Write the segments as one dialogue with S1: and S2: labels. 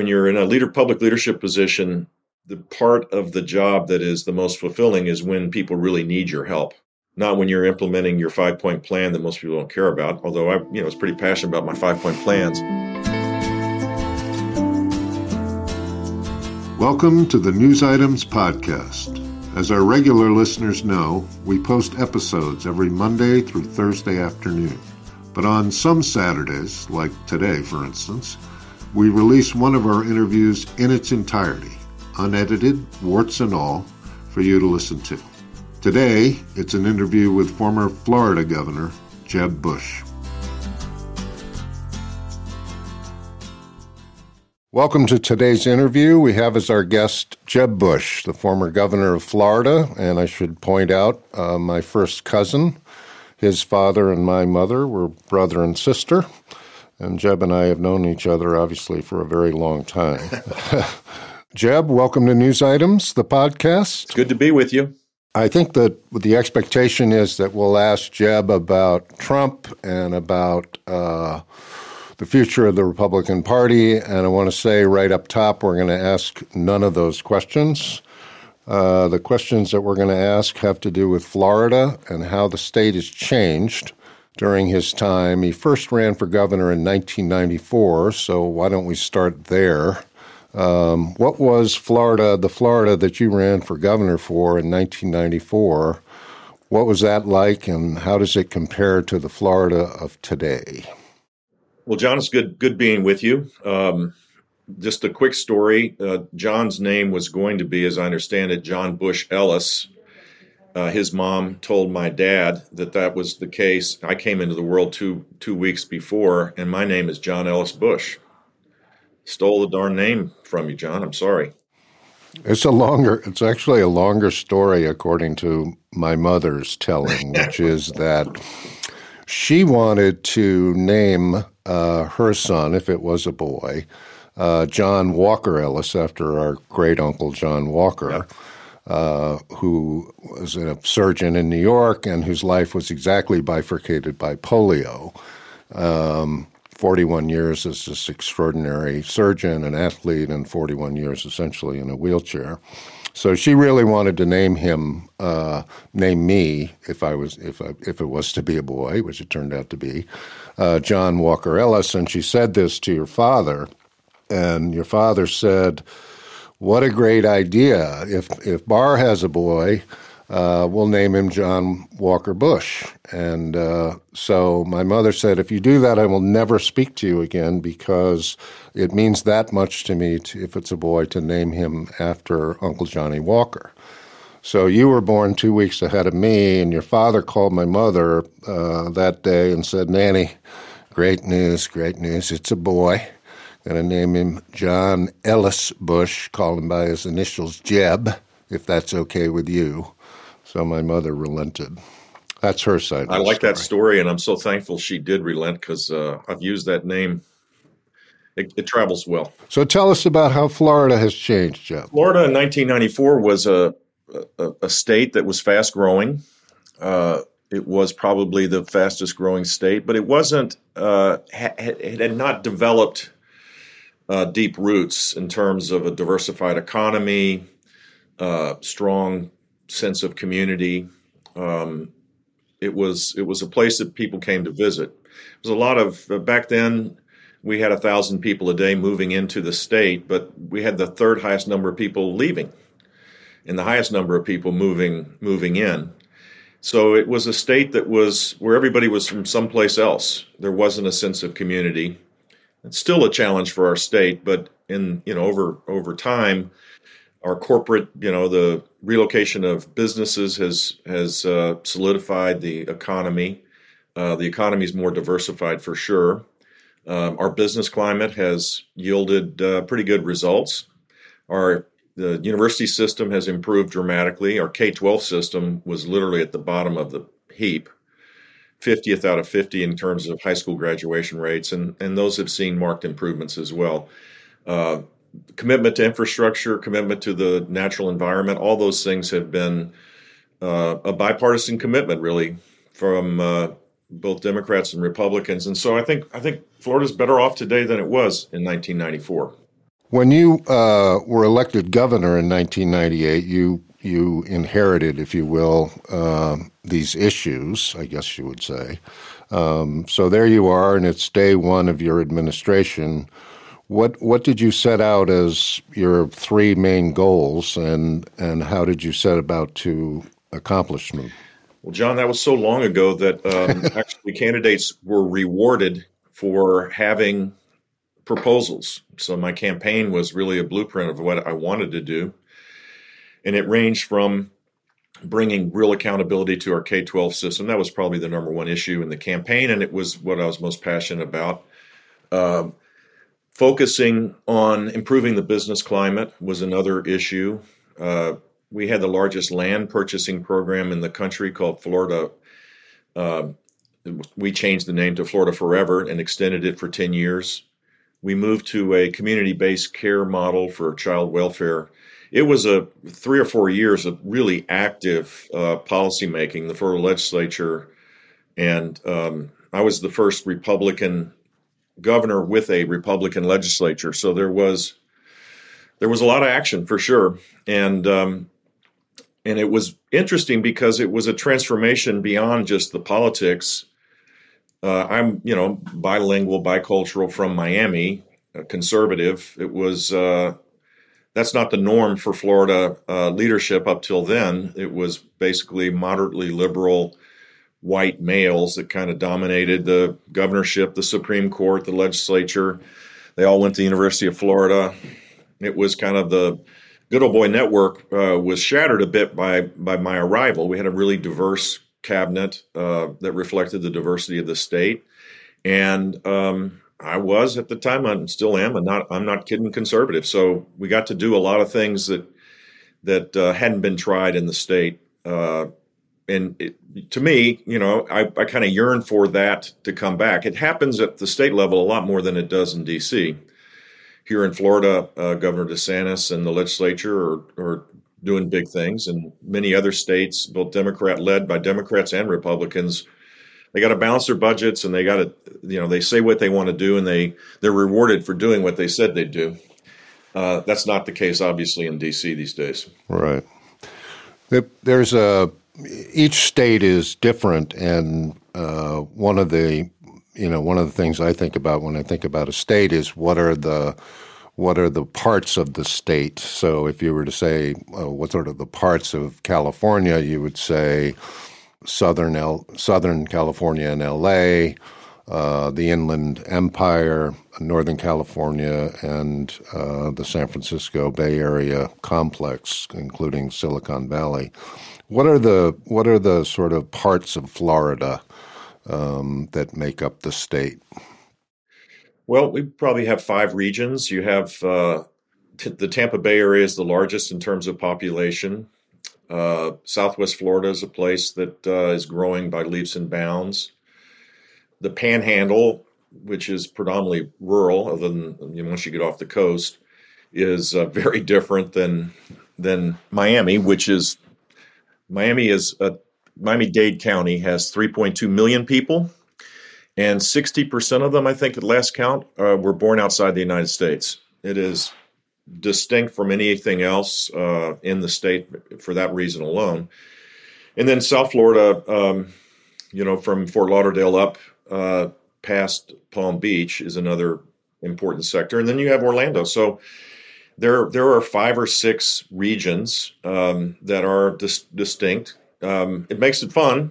S1: when you're in a leader public leadership position, the part of the job that is the most fulfilling is when people really need your help not when you're implementing your five point plan that most people don't care about. Although I, you know, was pretty passionate about my five point plans.
S2: Welcome to the News Items Podcast. As our regular listeners know, we post episodes every Monday through Thursday afternoon. But on some Saturdays, like today for instance, we release one of our interviews in its entirety, unedited, warts and all, for you to listen to. Today, it's an interview with former Florida Governor Jeb Bush. Welcome to today's interview. We have as our guest Jeb Bush, the former governor of Florida, and I should point out uh, my first cousin. His father and my mother were brother and sister, and Jeb and I have known each other obviously for a very long time. Jeb, welcome to News Items, the podcast.
S1: It's good to be with you.
S2: I think that the expectation is that we'll ask Jeb about Trump and about uh, the future of the Republican Party. And I want to say right up top, we're going to ask none of those questions. Uh, the questions that we're going to ask have to do with Florida and how the state has changed during his time. He first ran for governor in 1994, so why don't we start there? Um, what was Florida, the Florida that you ran for governor for in 1994? What was that like, and how does it compare to the Florida of today?
S1: Well, John, it's good good being with you. Um, just a quick story. Uh, John's name was going to be, as I understand it, John Bush Ellis. Uh, his mom told my dad that that was the case. I came into the world two two weeks before, and my name is John Ellis Bush stole the darn name from you, John. I'm sorry.
S2: It's a longer, it's actually a longer story according to my mother's telling, which is that she wanted to name uh, her son, if it was a boy, uh, John Walker Ellis, after our great uncle John Walker. Yep. Uh, who was a surgeon in New York and whose life was exactly bifurcated by polio. Um, 41 years as this extraordinary surgeon and athlete, and 41 years essentially in a wheelchair. So she really wanted to name him, uh, name me if I was if I, if it was to be a boy, which it turned out to be, uh, John Walker Ellis. And she said this to your father, and your father said, "What a great idea! If if Bar has a boy." uh, we'll name him John Walker Bush. And uh, so my mother said, if you do that, I will never speak to you again because it means that much to me, to, if it's a boy, to name him after Uncle Johnny Walker. So you were born two weeks ahead of me, and your father called my mother uh, that day and said, Nanny, great news, great news. It's a boy. Going to name him John Ellis Bush, call him by his initials Jeb, if that's okay with you. So my mother relented. That's her side.
S1: I like story. that story, and I'm so thankful she did relent because uh, I've used that name. It, it, travels well.
S2: So tell us about how Florida has changed, Jeb.
S1: Florida in 1994 was a, a, a state that was fast growing. Uh, it was probably the fastest growing state, but it wasn't. Uh, it had not developed uh, deep roots in terms of a diversified economy, uh, strong sense of community. Um, it was it was a place that people came to visit. It was a lot of uh, back then. We had a thousand people a day moving into the state, but we had the third highest number of people leaving, and the highest number of people moving moving in. So it was a state that was where everybody was from someplace else. There wasn't a sense of community. It's still a challenge for our state, but in you know over over time, our corporate, you know, the relocation of businesses has has uh, solidified the economy. Uh, the economy is more diversified for sure. Um, our business climate has yielded uh, pretty good results. Our the university system has improved dramatically. Our K twelve system was literally at the bottom of the heap, 50th out of 50 in terms of high school graduation rates, and and those have seen marked improvements as well. Uh, commitment to infrastructure, commitment to the natural environment, all those things have been uh, a bipartisan commitment, really, from uh, both Democrats and Republicans. And so I think I think Florida's better off today than it was in 1994.
S2: When you uh, were elected governor in 1998, you you inherited, if you will, uh, these issues. I guess you would say. Um, so there you are, and it's day one of your administration. What what did you set out as your three main goals, and and how did you set about to accomplish them?
S1: Well, John, that was so long ago that um, actually candidates were rewarded for having proposals. So my campaign was really a blueprint of what I wanted to do. And it ranged from bringing real accountability to our K 12 system. That was probably the number one issue in the campaign, and it was what I was most passionate about. Uh, focusing on improving the business climate was another issue. Uh, we had the largest land purchasing program in the country called Florida. Uh, we changed the name to Florida Forever and extended it for 10 years. We moved to a community based care model for child welfare. It was a three or four years of really active uh, policy making. The federal legislature, and um, I was the first Republican governor with a Republican legislature, so there was there was a lot of action for sure, and um, and it was interesting because it was a transformation beyond just the politics. Uh, I'm, you know, bilingual, bicultural from Miami, conservative. It was uh, that's not the norm for Florida uh, leadership up till then. It was basically moderately liberal white males that kind of dominated the governorship, the Supreme Court, the legislature. They all went to the University of Florida. It was kind of the Good Old Boy Network uh, was shattered a bit by by my arrival. We had a really diverse cabinet uh, that reflected the diversity of the state, and um, I was at the time, I still am, and not I'm not kidding, conservative. So we got to do a lot of things that that uh, hadn't been tried in the state. Uh, and it, to me, you know, I, I kind of yearn for that to come back. It happens at the state level a lot more than it does in D.C here in Florida, uh, Governor DeSantis and the legislature are, are doing big things, and many other states, both Democrat led by Democrats and Republicans, they got to balance their budgets and they got to, you know, they say what they want to do and they they're rewarded for doing what they said they'd do. Uh, that's not the case, obviously, in D.C. these days.
S2: Right. There's a each state is different, and uh, one of the you know, one of the things I think about when I think about a state is what are the what are the parts of the state? So if you were to say uh, what sort of the parts of California, you would say southern L- Southern California and L.A., uh, the Inland Empire, Northern California, and uh, the San Francisco Bay Area complex, including Silicon Valley. What are the what are the sort of parts of Florida um, that make up the state?
S1: Well, we probably have five regions. You have uh, t- the Tampa Bay area is the largest in terms of population. Uh, Southwest Florida is a place that uh, is growing by leaps and bounds. The Panhandle, which is predominantly rural, other than you know, once you get off the coast, is uh, very different than than Miami, which is Miami is Miami Dade County has 3.2 million people, and 60% of them, I think, at last count, uh, were born outside the United States. It is distinct from anything else uh, in the state for that reason alone. And then South Florida, um, you know, from Fort Lauderdale up uh, past Palm Beach is another important sector, and then you have Orlando. So there, there are five or six regions um, that are dis- distinct um, it makes it fun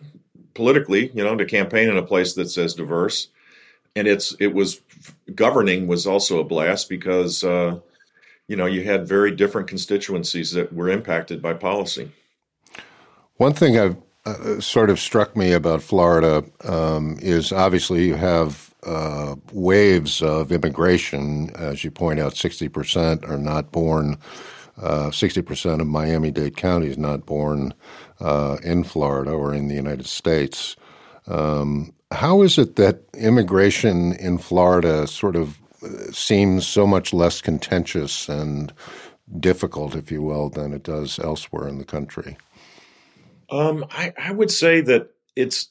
S1: politically, you know, to campaign in a place that's as diverse. And it's it was governing was also a blast because uh, you know you had very different constituencies that were impacted by policy.
S2: One thing I've uh, sort of struck me about Florida um, is obviously you have uh, waves of immigration, as you point out, sixty percent are not born. Uh, sixty percent of Miami-Dade County is not born uh, in Florida or in the United States. Um, how is it that immigration in Florida sort of seems so much less contentious and difficult, if you will, than it does elsewhere in the country?
S1: Um, I, I would say that it's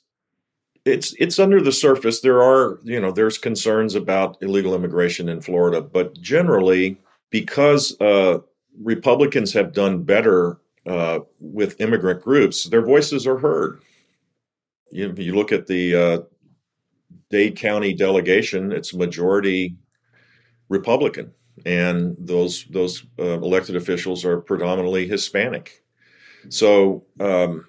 S1: it's it's under the surface. There are you know there's concerns about illegal immigration in Florida, but generally because uh, Republicans have done better uh, with immigrant groups, their voices are heard. You, you look at the uh, Dade County delegation; it's majority Republican, and those those uh, elected officials are predominantly Hispanic. So um,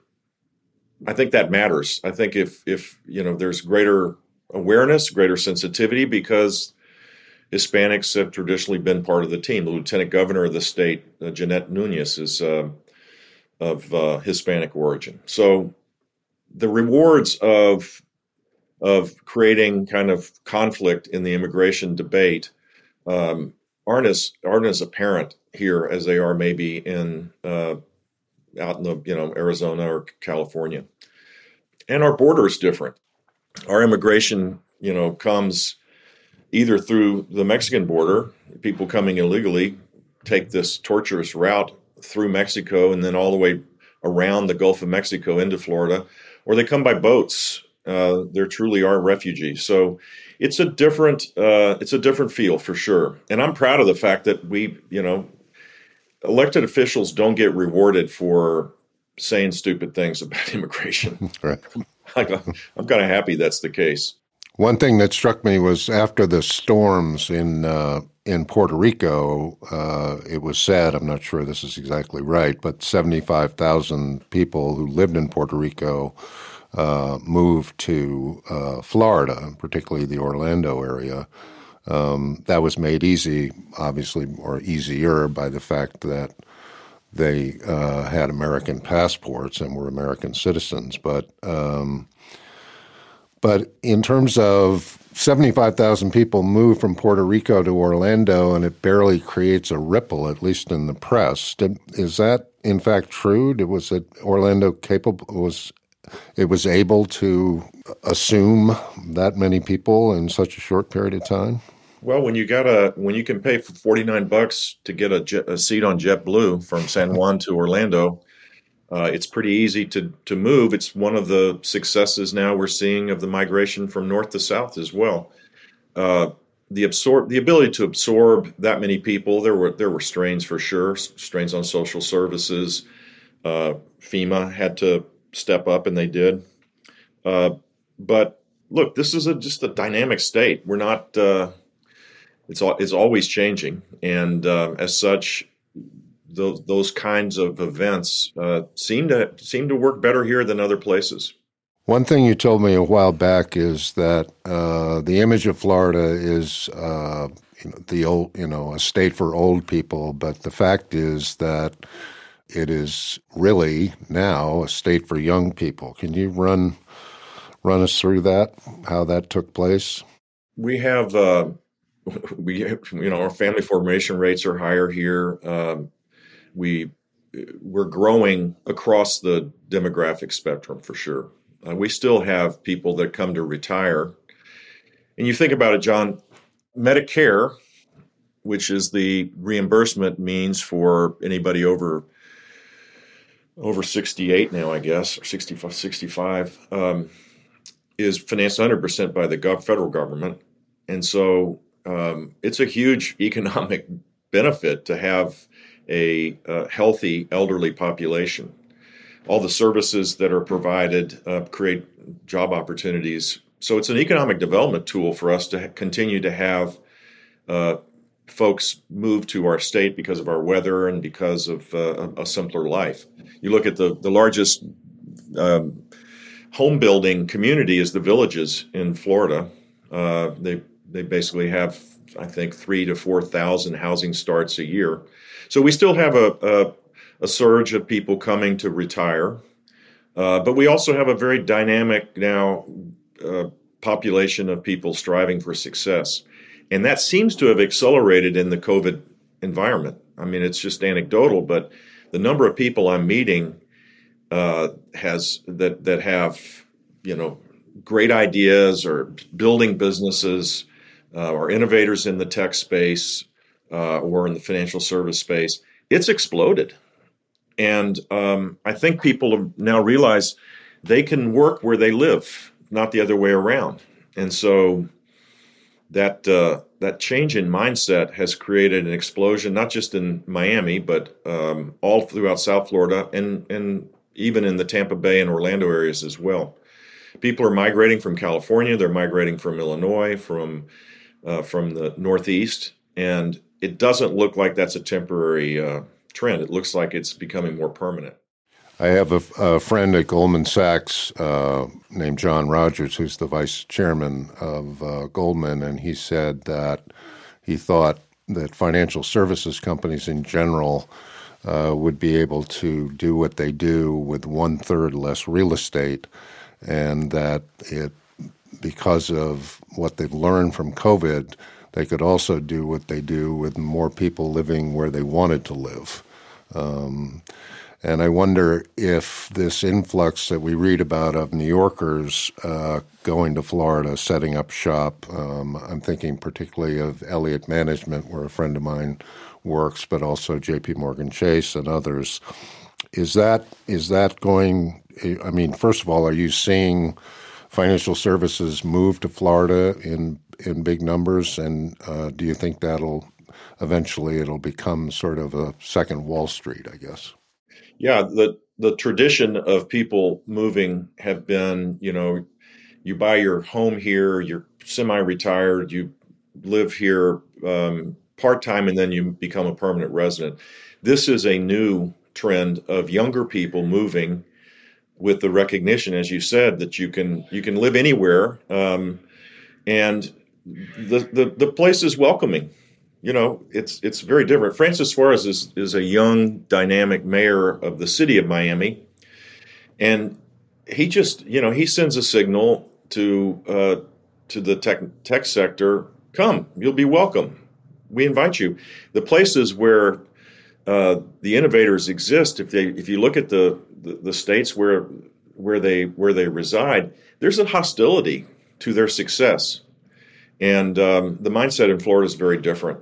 S1: I think that matters. I think if if you know there's greater awareness, greater sensitivity, because Hispanics have traditionally been part of the team. The lieutenant governor of the state, uh, Jeanette Nunez, is uh, of uh, Hispanic origin. So the rewards of of creating kind of conflict in the immigration debate um, aren't as aren't as apparent here as they are maybe in uh, out in the you know Arizona or California. And our border is different. Our immigration, you know, comes either through the Mexican border, people coming illegally take this torturous route through Mexico and then all the way around the Gulf of Mexico into Florida, or they come by boats. Uh, there truly are refugees. So it's a different uh, it's a different feel for sure. And I'm proud of the fact that we, you know, elected officials don't get rewarded for saying stupid things about immigration. right. I'm kind of happy that's the case.
S2: One thing that struck me was after the storms in uh, in Puerto Rico, uh, it was said, I'm not sure this is exactly right, but 75,000 people who lived in Puerto Rico uh, moved to uh, Florida, particularly the Orlando area. Um, that was made easy, obviously, or easier by the fact that they uh, had American passports and were American citizens. But um, but in terms of 75,000 people move from Puerto Rico to Orlando, and it barely creates a ripple, at least in the press. Did, is that in fact true? Did, was it Orlando capable was it was able to assume that many people in such a short period of time?
S1: Well, when you got a when you can pay for forty nine bucks to get a, jet, a seat on JetBlue from San Juan to Orlando, uh, it's pretty easy to to move. It's one of the successes now we're seeing of the migration from north to south as well. Uh, the absorb the ability to absorb that many people. There were there were strains for sure, strains on social services. Uh, FEMA had to step up, and they did. Uh, but look, this is a, just a dynamic state. We're not. Uh, it's it's always changing, and uh, as such, those those kinds of events uh, seem to seem to work better here than other places.
S2: One thing you told me a while back is that uh, the image of Florida is uh, the old, you know, a state for old people, but the fact is that it is really now a state for young people. Can you run run us through that? How that took place?
S1: We have. Uh, we, you know, our family formation rates are higher here. Um, we we're growing across the demographic spectrum for sure. Uh, we still have people that come to retire. And you think about it, John, Medicare, which is the reimbursement means for anybody over over 68 now, I guess, or 65, 65 um, is financed 100% by the gov- federal government. And so um, it's a huge economic benefit to have a uh, healthy elderly population. All the services that are provided uh, create job opportunities. So it's an economic development tool for us to continue to have uh, folks move to our state because of our weather and because of uh, a simpler life. You look at the the largest um, home building community is the villages in Florida. Uh, they they basically have I think three to four thousand housing starts a year. So we still have a, a, a surge of people coming to retire, uh, but we also have a very dynamic now uh, population of people striving for success. And that seems to have accelerated in the COVID environment. I mean, it's just anecdotal, but the number of people I'm meeting uh, has that that have you know great ideas or building businesses uh, or innovators in the tech space uh, or in the financial service space, it's exploded. And um, I think people now realize they can work where they live, not the other way around. And so that uh, that change in mindset has created an explosion, not just in Miami, but um, all throughout South Florida and and even in the Tampa Bay and Orlando areas as well. People are migrating from California. They're migrating from Illinois, from uh, from the Northeast, and it doesn't look like that's a temporary uh, trend. It looks like it's becoming more permanent.
S2: I have a, a friend at Goldman Sachs uh, named John Rogers, who's the vice chairman of uh, Goldman, and he said that he thought that financial services companies in general uh, would be able to do what they do with one third less real estate, and that it because of what they've learned from COVID, they could also do what they do with more people living where they wanted to live. Um, and I wonder if this influx that we read about of New Yorkers uh, going to Florida, setting up shop, um, I'm thinking particularly of Elliott Management, where a friend of mine works, but also J.P. Morgan Chase and others. Is that is that going? I mean, first of all, are you seeing financial services move to Florida in in big numbers, and uh, do you think that'll eventually it'll become sort of a second Wall Street? I guess.
S1: Yeah, the the tradition of people moving have been, you know, you buy your home here, you're semi-retired, you live here um, part time, and then you become a permanent resident. This is a new trend of younger people moving with the recognition, as you said, that you can you can live anywhere, um, and the, the the place is welcoming you know, it's it's very different. Francis Suarez is is a young, dynamic mayor of the city of Miami, and he just you know he sends a signal to uh, to the tech tech sector. Come, you'll be welcome. We invite you. The places where uh, the innovators exist, if they if you look at the, the the states where where they where they reside, there's a hostility to their success. And um, the mindset in Florida is very different.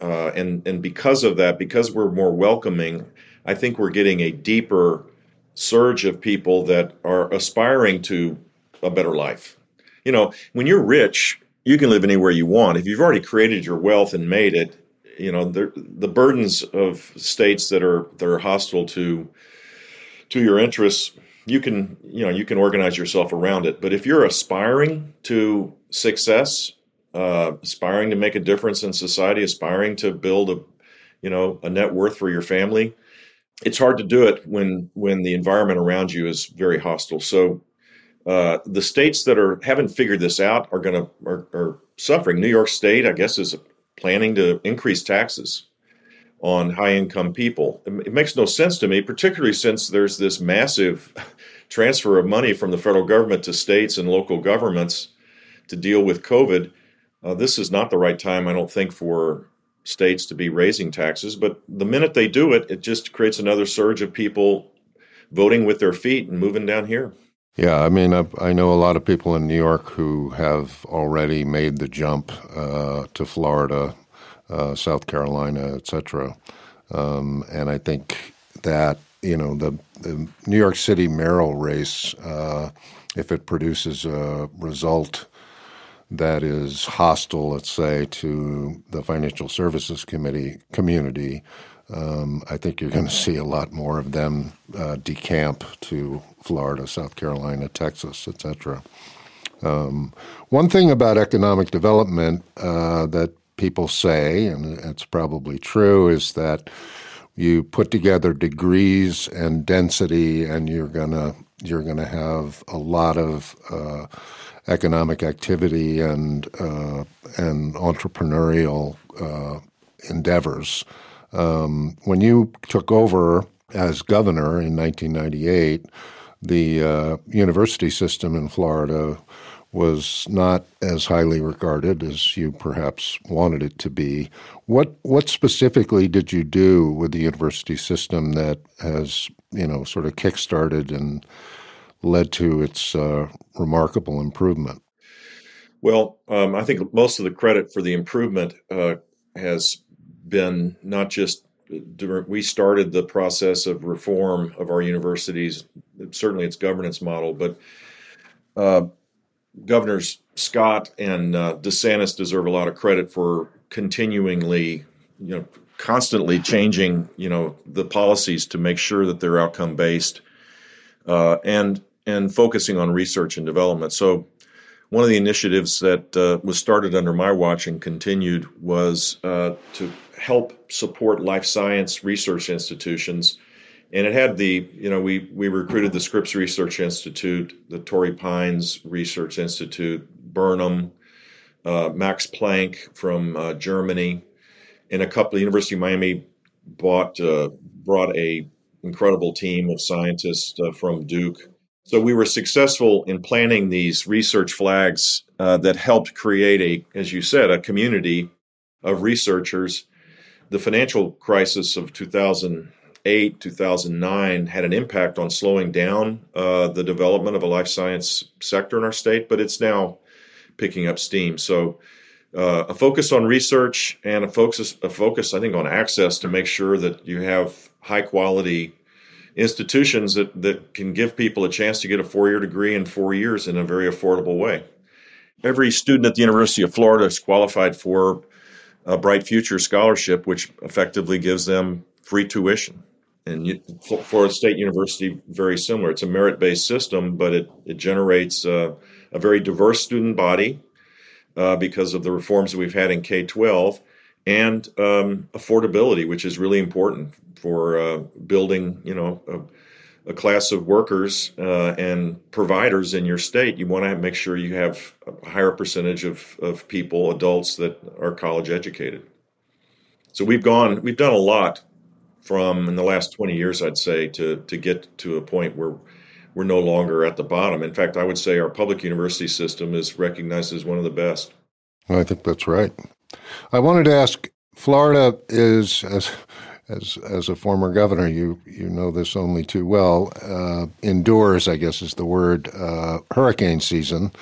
S1: Uh, and and because of that, because we're more welcoming, I think we're getting a deeper surge of people that are aspiring to a better life. You know, when you're rich, you can live anywhere you want. If you've already created your wealth and made it, you know the burdens of states that are that are hostile to to your interests you can you know you can organize yourself around it but if you're aspiring to success uh, aspiring to make a difference in society, aspiring to build a, you know, a net worth for your family. It's hard to do it when when the environment around you is very hostile. So uh, the states that are haven't figured this out are going to are, are suffering. New York State, I guess, is planning to increase taxes on high income people. It makes no sense to me, particularly since there's this massive transfer of money from the federal government to states and local governments to deal with COVID uh, this is not the right time, I don't think, for states to be raising taxes. But the minute they do it, it just creates another surge of people voting with their feet and moving down here.
S2: Yeah, I mean, I, I know a lot of people in New York who have already made the jump uh, to Florida, uh, South Carolina, etc. Um, and I think that you know the, the New York City mayoral race, uh, if it produces a result that is hostile, let's say, to the financial services committee community, um, I think you're going to see a lot more of them uh, decamp to Florida, South Carolina, Texas, etc. Um, one thing about economic development uh, that people say, and it's probably true, is that you put together degrees and density, and you're gonna you're gonna have a lot of uh, economic activity and uh, and entrepreneurial uh, endeavors. Um, when you took over as governor in 1998, the uh, university system in Florida was not as highly regarded as you perhaps wanted it to be. What what specifically did you do with the university system that has you know sort of kickstarted and led to its uh, remarkable improvement?
S1: Well, um, I think most of the credit for the improvement uh, has been not just we started the process of reform of our universities, certainly its governance model, but uh, Governors Scott and uh, DeSantis deserve a lot of credit for continuingly, you know, constantly changing, you know, the policies to make sure that they're outcome based, uh, and and focusing on research and development. So, one of the initiatives that uh, was started under my watch and continued was uh, to help support life science research institutions and it had the you know we we recruited the Scripps Research Institute, the Torrey Pines Research Institute, Burnham, uh, Max Planck from uh, Germany, and a couple. The University of Miami bought uh, brought a incredible team of scientists uh, from Duke. So we were successful in planting these research flags uh, that helped create a, as you said, a community of researchers. The financial crisis of 2008, 2009 had an impact on slowing down uh, the development of a life science sector in our state, but it's now picking up steam. So, uh, a focus on research and a focus, a focus, I think, on access to make sure that you have high quality institutions that, that can give people a chance to get a four year degree in four years in a very affordable way. Every student at the University of Florida is qualified for a Bright Future Scholarship, which effectively gives them free tuition and Florida State University very similar. It's a merit-based system, but it it generates uh, a very diverse student body uh, because of the reforms that we've had in K twelve and um, affordability, which is really important for uh, building you know a, a class of workers uh, and providers in your state. You want to make sure you have a higher percentage of of people, adults that are college educated. So we've gone, we've done a lot from in the last 20 years, I'd say, to, to get to a point where we're no longer at the bottom. In fact, I would say our public university system is recognized as one of the best.
S2: I think that's right. I wanted to ask Florida is, as, as, as a former governor, you, you know this only too well, uh, endures, I guess is the word, uh, hurricane season,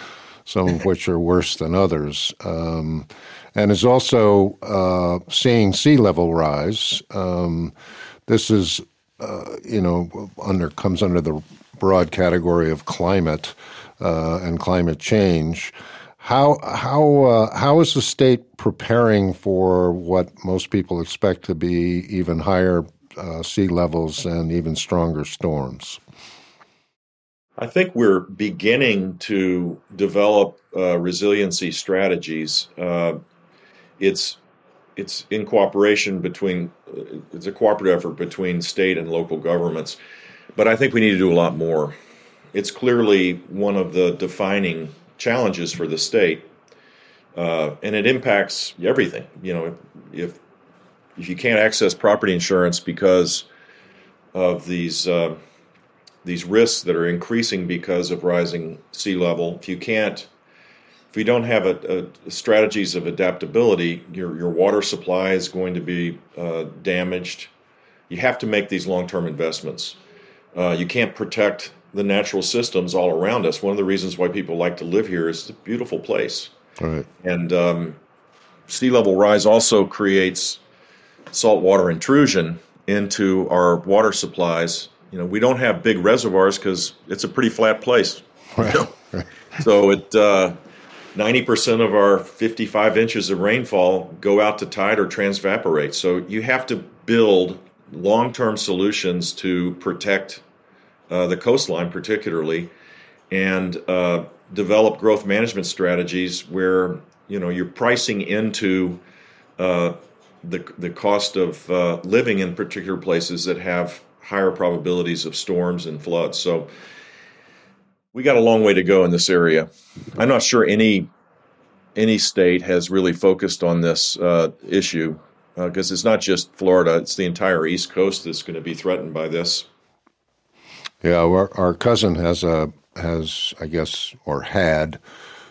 S2: some of which are worse than others. Um, and is also uh, seeing sea level rise. Um, this is, uh, you know, under comes under the broad category of climate uh, and climate change. How how uh, how is the state preparing for what most people expect to be even higher uh, sea levels and even stronger storms?
S1: I think we're beginning to develop uh, resiliency strategies. Uh, it's it's in cooperation between it's a cooperative effort between state and local governments but i think we need to do a lot more it's clearly one of the defining challenges for the state uh, and it impacts everything you know if if you can't access property insurance because of these uh, these risks that are increasing because of rising sea level if you can't if you don't have a, a, strategies of adaptability, your, your water supply is going to be uh, damaged. You have to make these long term investments. Uh, you can't protect the natural systems all around us. One of the reasons why people like to live here is it's a beautiful place.
S2: Right.
S1: And um, sea level rise also creates saltwater intrusion into our water supplies. You know, we don't have big reservoirs because it's a pretty flat place. Right. You know? so it uh, 90% of our 55 inches of rainfall go out to tide or transvaporate. So you have to build long term solutions to protect uh, the coastline, particularly, and uh, develop growth management strategies where you know you're pricing into uh, the, the cost of uh, living in particular places that have higher probabilities of storms and floods. So we got a long way to go in this area. I'm not sure any any state has really focused on this uh, issue because it's not just Florida; it's the entire East Coast that's going to be threatened by this.
S2: Yeah, our, our cousin has a has I guess or had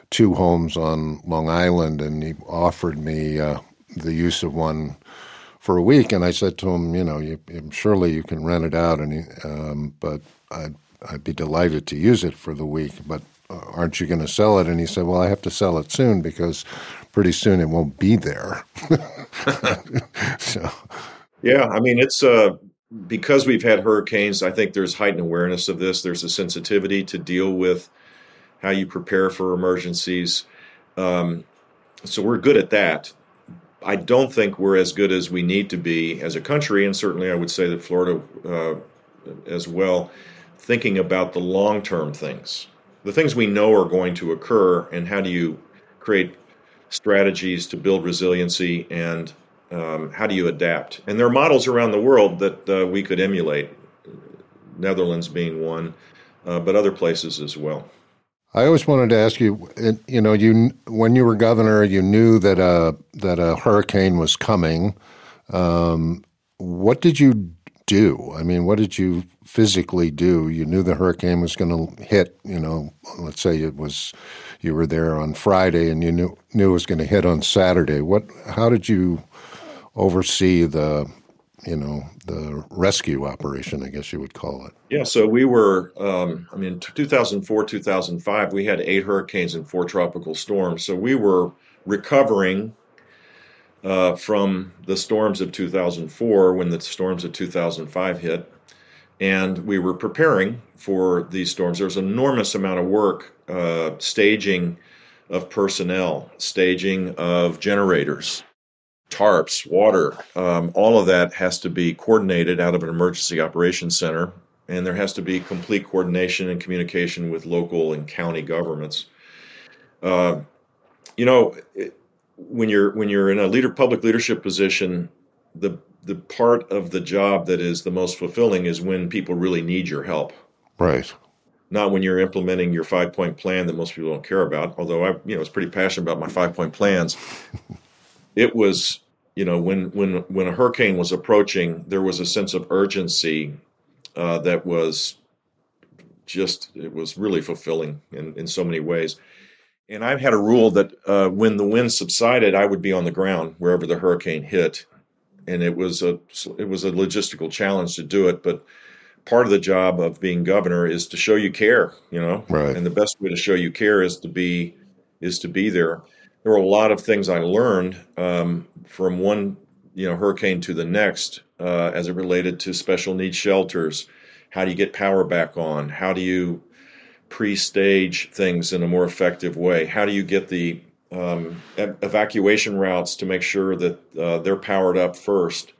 S2: two homes on Long Island, and he offered me uh, the use of one for a week, and I said to him, you know, you, surely you can rent it out, and he, um, but I'd I'd be delighted to use it for the week, but uh, aren't you going to sell it? And he said, well, I have to sell it soon because pretty soon it won't be there.
S1: so, yeah, I mean, it's uh, because we've had hurricanes. I think there's heightened awareness of this. There's a sensitivity to deal with how you prepare for emergencies. Um, so we're good at that. I don't think we're as good as we need to be as a country, and certainly I would say that Florida uh, as well, thinking about the long term things, the things we know are going to occur, and how do you create strategies to build resiliency and um, how do you adapt? And there are models around the world that uh, we could emulate, Netherlands being one, uh, but other places as well.
S2: I always wanted to ask you, you know, you when you were governor, you knew that a that a hurricane was coming. Um, what did you do? I mean, what did you physically do? You knew the hurricane was going to hit. You know, let's say it was you were there on Friday, and you knew knew it was going to hit on Saturday. What? How did you oversee the you know the rescue operation i guess you would call it.
S1: Yeah so we were um, i mean 2004 2005 we had eight hurricanes and four tropical storms. So we were recovering uh, from the storms of 2004 when the storms of 2005 hit. And we were preparing for these storms. There was an enormous amount of work uh, staging of personnel staging of generators tarps, water, um, all of that has to be coordinated out of an emergency operations center, and there has to be complete coordination and communication with local and county governments. Uh, you know, it, when you're when you're in a leader public leadership position, the the part of the job that is the most fulfilling is when people really need your help.
S2: Right.
S1: Not when you're implementing your five point plan that most people don't care about. Although I, you know, was pretty passionate about my five point plans. it was you know when when when a hurricane was approaching there was a sense of urgency uh, that was just it was really fulfilling in, in so many ways. And i've had a rule that uh, when the wind subsided i would be on the ground wherever the hurricane hit. And it was a it was a logistical challenge to do it but part of the job of being governor is to show you care you know?
S2: Right.
S1: and the best way to show you care is to be is to be there there were a lot of things I learned um, from one you know hurricane to the next uh, as it related to special needs shelters. How do you get power back on? How do you pre-stage things in a more effective way? How do you get the um, evacuation routes to make sure that uh, they're powered up first?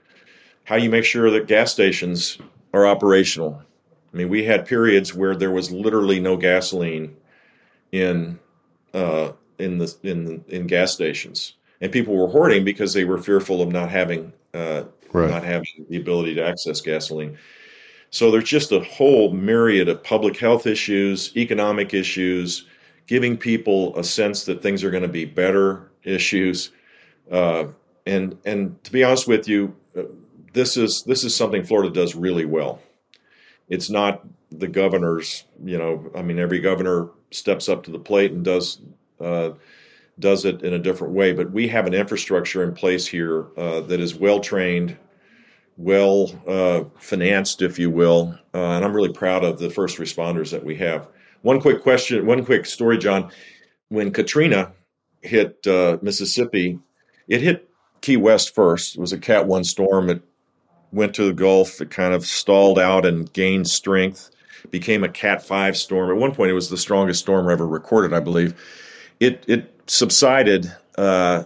S1: How do you make sure that gas stations are operational? I mean, we had periods where there was literally no gasoline in uh, in the in in gas stations, and people were hoarding because they were fearful of not having uh, right. not having the ability to access gasoline. So there's just a whole myriad of public health issues, economic issues, giving people a sense that things are going to be better issues, uh, and and to be honest with you, uh, this is this is something Florida does really well. It's not the governor's, you know, I mean, every governor steps up to the plate and does uh, does it in a different way. But we have an infrastructure in place here uh, that is well trained, well uh, financed, if you will, uh, and I'm really proud of the first responders that we have. One quick question, one quick story, John. When Katrina hit uh, Mississippi, it hit Key West first. It was a Cat 1 storm. It went to the Gulf. It kind of stalled out and gained strength, became a Cat 5 storm. At one point, it was the strongest storm ever recorded, I believe it it subsided, uh,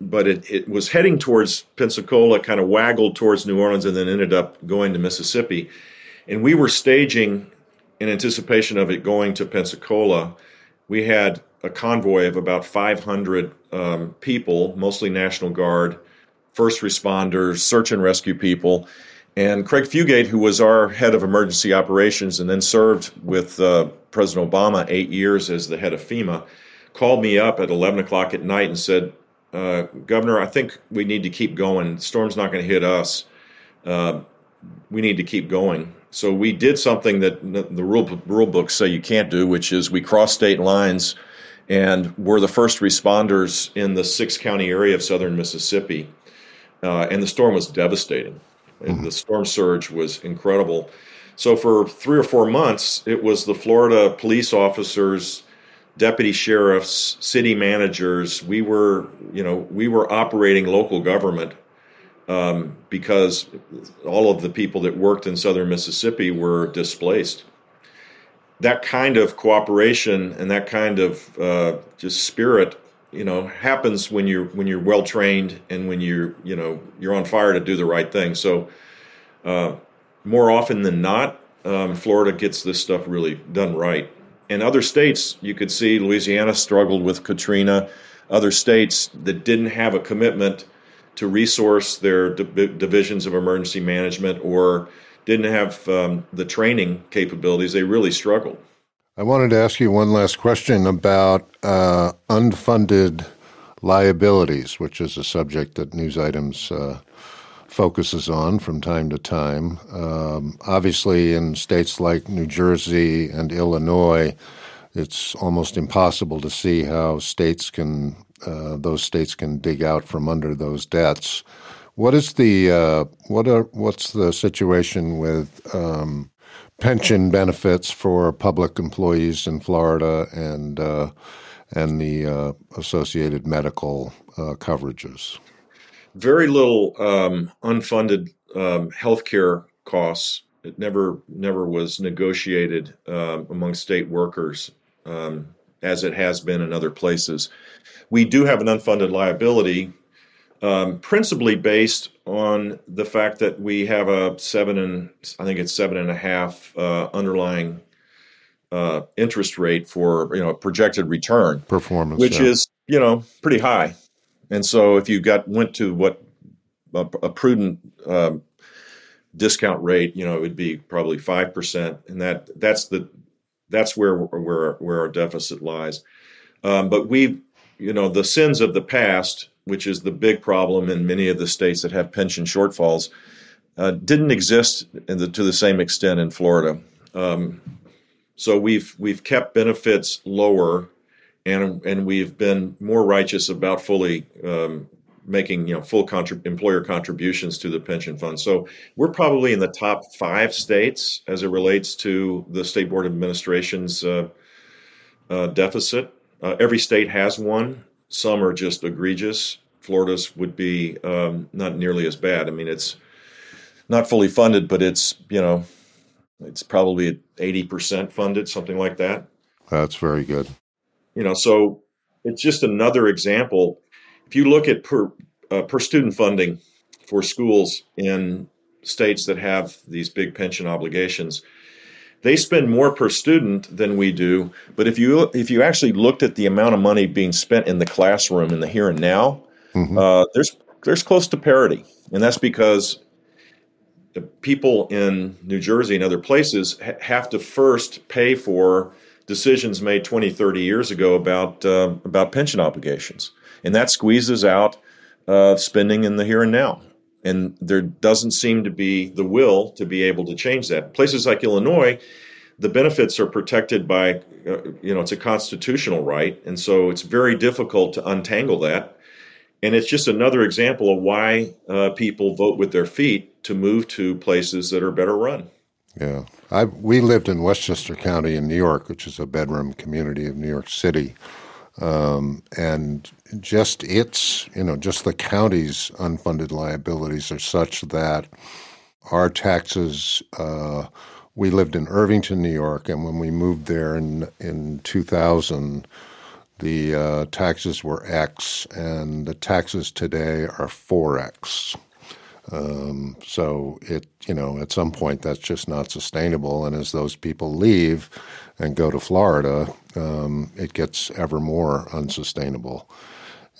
S1: but it, it was heading towards Pensacola, kind of waggled towards New Orleans, and then ended up going to Mississippi. And we were staging in anticipation of it going to Pensacola. We had a convoy of about 500 um, people, mostly National Guard, first responders, search and rescue people. And Craig Fugate, who was our head of emergency operations and then served with uh, President Obama eight years as the head of FEMA, called me up at 11 o'clock at night and said, uh, Governor, I think we need to keep going. The storm's not going to hit us. Uh, we need to keep going. So we did something that the rule, rule books say you can't do, which is we crossed state lines and were the first responders in the six county area of southern Mississippi. Uh, and the storm was devastating. Mm-hmm. The storm surge was incredible. So for three or four months, it was the Florida police officers deputy sheriffs, city managers, we were, you know, we were operating local government um, because all of the people that worked in southern Mississippi were displaced. that kind of cooperation and that kind of uh, just spirit, you know, happens when you're when you're well trained and when you're you know you're on fire to do the right thing. So uh, more often than not, um, Florida gets this stuff really done right. And other states, you could see Louisiana struggled with Katrina. Other states that didn't have a commitment to resource their divisions of emergency management or didn't have um, the training capabilities, they really struggled.
S2: I wanted to ask you one last question about uh, unfunded liabilities, which is a subject that News Items uh, focuses on from time to time. Um, obviously, in states like New Jersey and Illinois, it's almost impossible to see how states can uh, those states can dig out from under those debts. What is the uh, what are what's the situation with um, pension benefits for public employees in Florida and uh, and the uh, associated medical uh, coverages?
S1: Very little um, unfunded um, health care costs. It never never was negotiated um, among state workers um, as it has been in other places. We do have an unfunded liability um, principally based on the fact that we have a seven and I think it's seven and a half uh, underlying uh, interest rate for you know projected return
S2: performance,
S1: which yeah. is you know pretty high. And so if you got went to what a, a prudent um, discount rate, you know, it would be probably five percent, and that that's the that's where where where our deficit lies. Um, but we, you know, the sins of the past which is the big problem in many of the states that have pension shortfalls, uh, didn't exist the, to the same extent in Florida. Um, so we've we've kept benefits lower, and and we've been more righteous about fully um, making you know full contrib- employer contributions to the pension fund. So we're probably in the top five states as it relates to the state board administration's uh, uh, deficit. Uh, every state has one. Some are just egregious. Florida's would be um, not nearly as bad. I mean, it's not fully funded, but it's you know, it's probably eighty percent funded, something like that.
S2: That's very good.
S1: You know, so it's just another example. If you look at per uh, per student funding for schools in states that have these big pension obligations, they spend more per student than we do. But if you if you actually looked at the amount of money being spent in the classroom in the here and now, mm-hmm. uh, there's there's close to parity, and that's because people in New Jersey and other places ha- have to first pay for decisions made 20, 30 years ago about uh, about pension obligations, and that squeezes out uh, spending in the here and now and there doesn't seem to be the will to be able to change that. Places like Illinois, the benefits are protected by, uh, you know, it's a constitutional right, and so it's very difficult to untangle that. And it's just another example of why uh, people vote with their feet to move to places that are better run.
S2: Yeah, I we lived in Westchester County in New York, which is a bedroom community of New York City, um, and just its, you know, just the county's unfunded liabilities are such that our taxes. Uh, we lived in Irvington, New York, and when we moved there in in 2000, the uh, taxes were X, and the taxes today are 4X. Um, so it, you know, at some point that's just not sustainable. And as those people leave and go to Florida, um, it gets ever more unsustainable.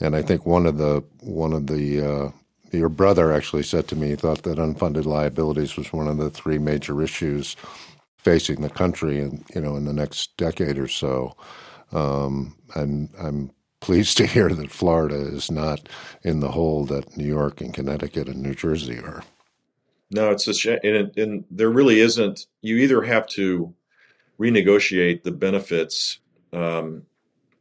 S2: And I think one of the one of the uh, your brother actually said to me he thought that unfunded liabilities was one of the three major issues facing the country, and you know, in the next decade or so. Um, and I'm pleased to hear that Florida is not in the hole that New York and Connecticut and New Jersey are.
S1: No, it's a shame, and, and there really isn't. You either have to renegotiate the benefits, um,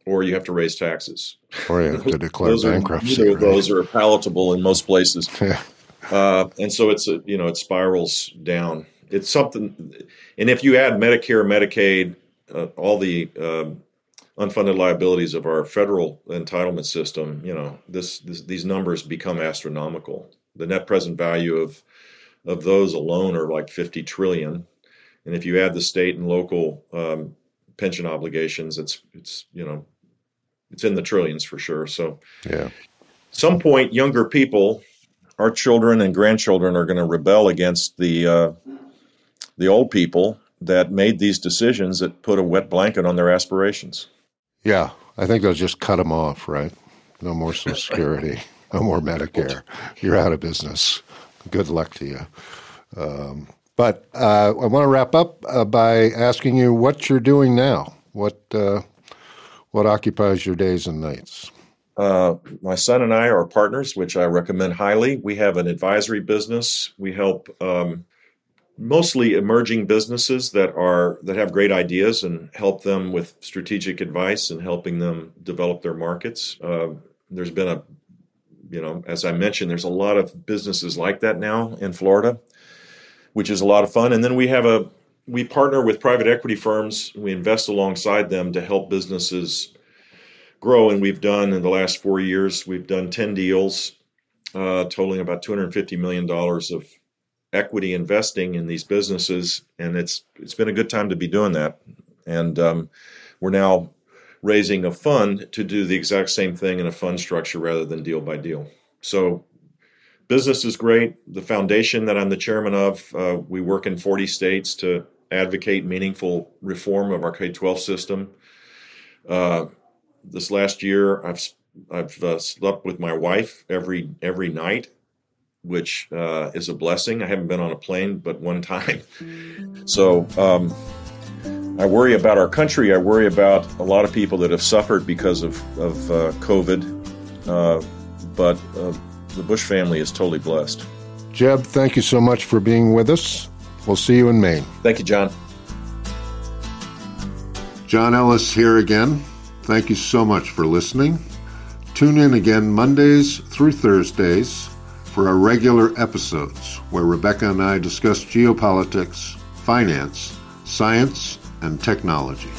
S1: or you have to raise taxes,
S2: or you have to declare those bankruptcy.
S1: Are, right? those are palatable in most places, yeah. uh, and so it's a, you know it spirals down. It's something, and if you add Medicare, Medicaid, uh, all the um, unfunded liabilities of our federal entitlement system, you know, this, this, these numbers become astronomical. The net present value of of those alone are like 50 trillion, and if you add the state and local um, pension obligations, it's it's you know it's in the trillions for sure. So
S2: yeah,
S1: some point, younger people, our children and grandchildren, are going to rebel against the uh, the old people that made these decisions that put a wet blanket on their aspirations.
S2: Yeah, I think they'll just cut them off, right? No more Social Security, no more Medicare. You're out of business. Good luck to you. Um, but uh, I want to wrap up uh, by asking you what you're doing now. What uh, what occupies your days and nights?
S1: Uh, my son and I are partners, which I recommend highly. We have an advisory business. We help um, mostly emerging businesses that are that have great ideas and help them with strategic advice and helping them develop their markets. Uh, there's been a, you know, as I mentioned, there's a lot of businesses like that now in Florida, which is a lot of fun. And then we have a we partner with private equity firms. We invest alongside them to help businesses grow. And we've done in the last four years, we've done 10 deals, uh, totaling about $250 million of equity investing in these businesses. And it's it's been a good time to be doing that. And um, we're now raising a fund to do the exact same thing in a fund structure rather than deal by deal. So business is great. The foundation that I'm the chairman of, uh, we work in 40 states to advocate meaningful reform of our K-12 system. Uh, this last year, I've I've uh, slept with my wife every every night, which uh, is a blessing. I haven't been on a plane but one time, so um, I worry about our country. I worry about a lot of people that have suffered because of of uh, COVID, uh, but uh, the Bush family is totally blessed.
S2: Jeb, thank you so much for being with us. We'll see you in Maine.
S1: Thank you, John.
S2: John Ellis here again. Thank you so much for listening. Tune in again Mondays through Thursdays for our regular episodes where Rebecca and I discuss geopolitics, finance, science, and technology.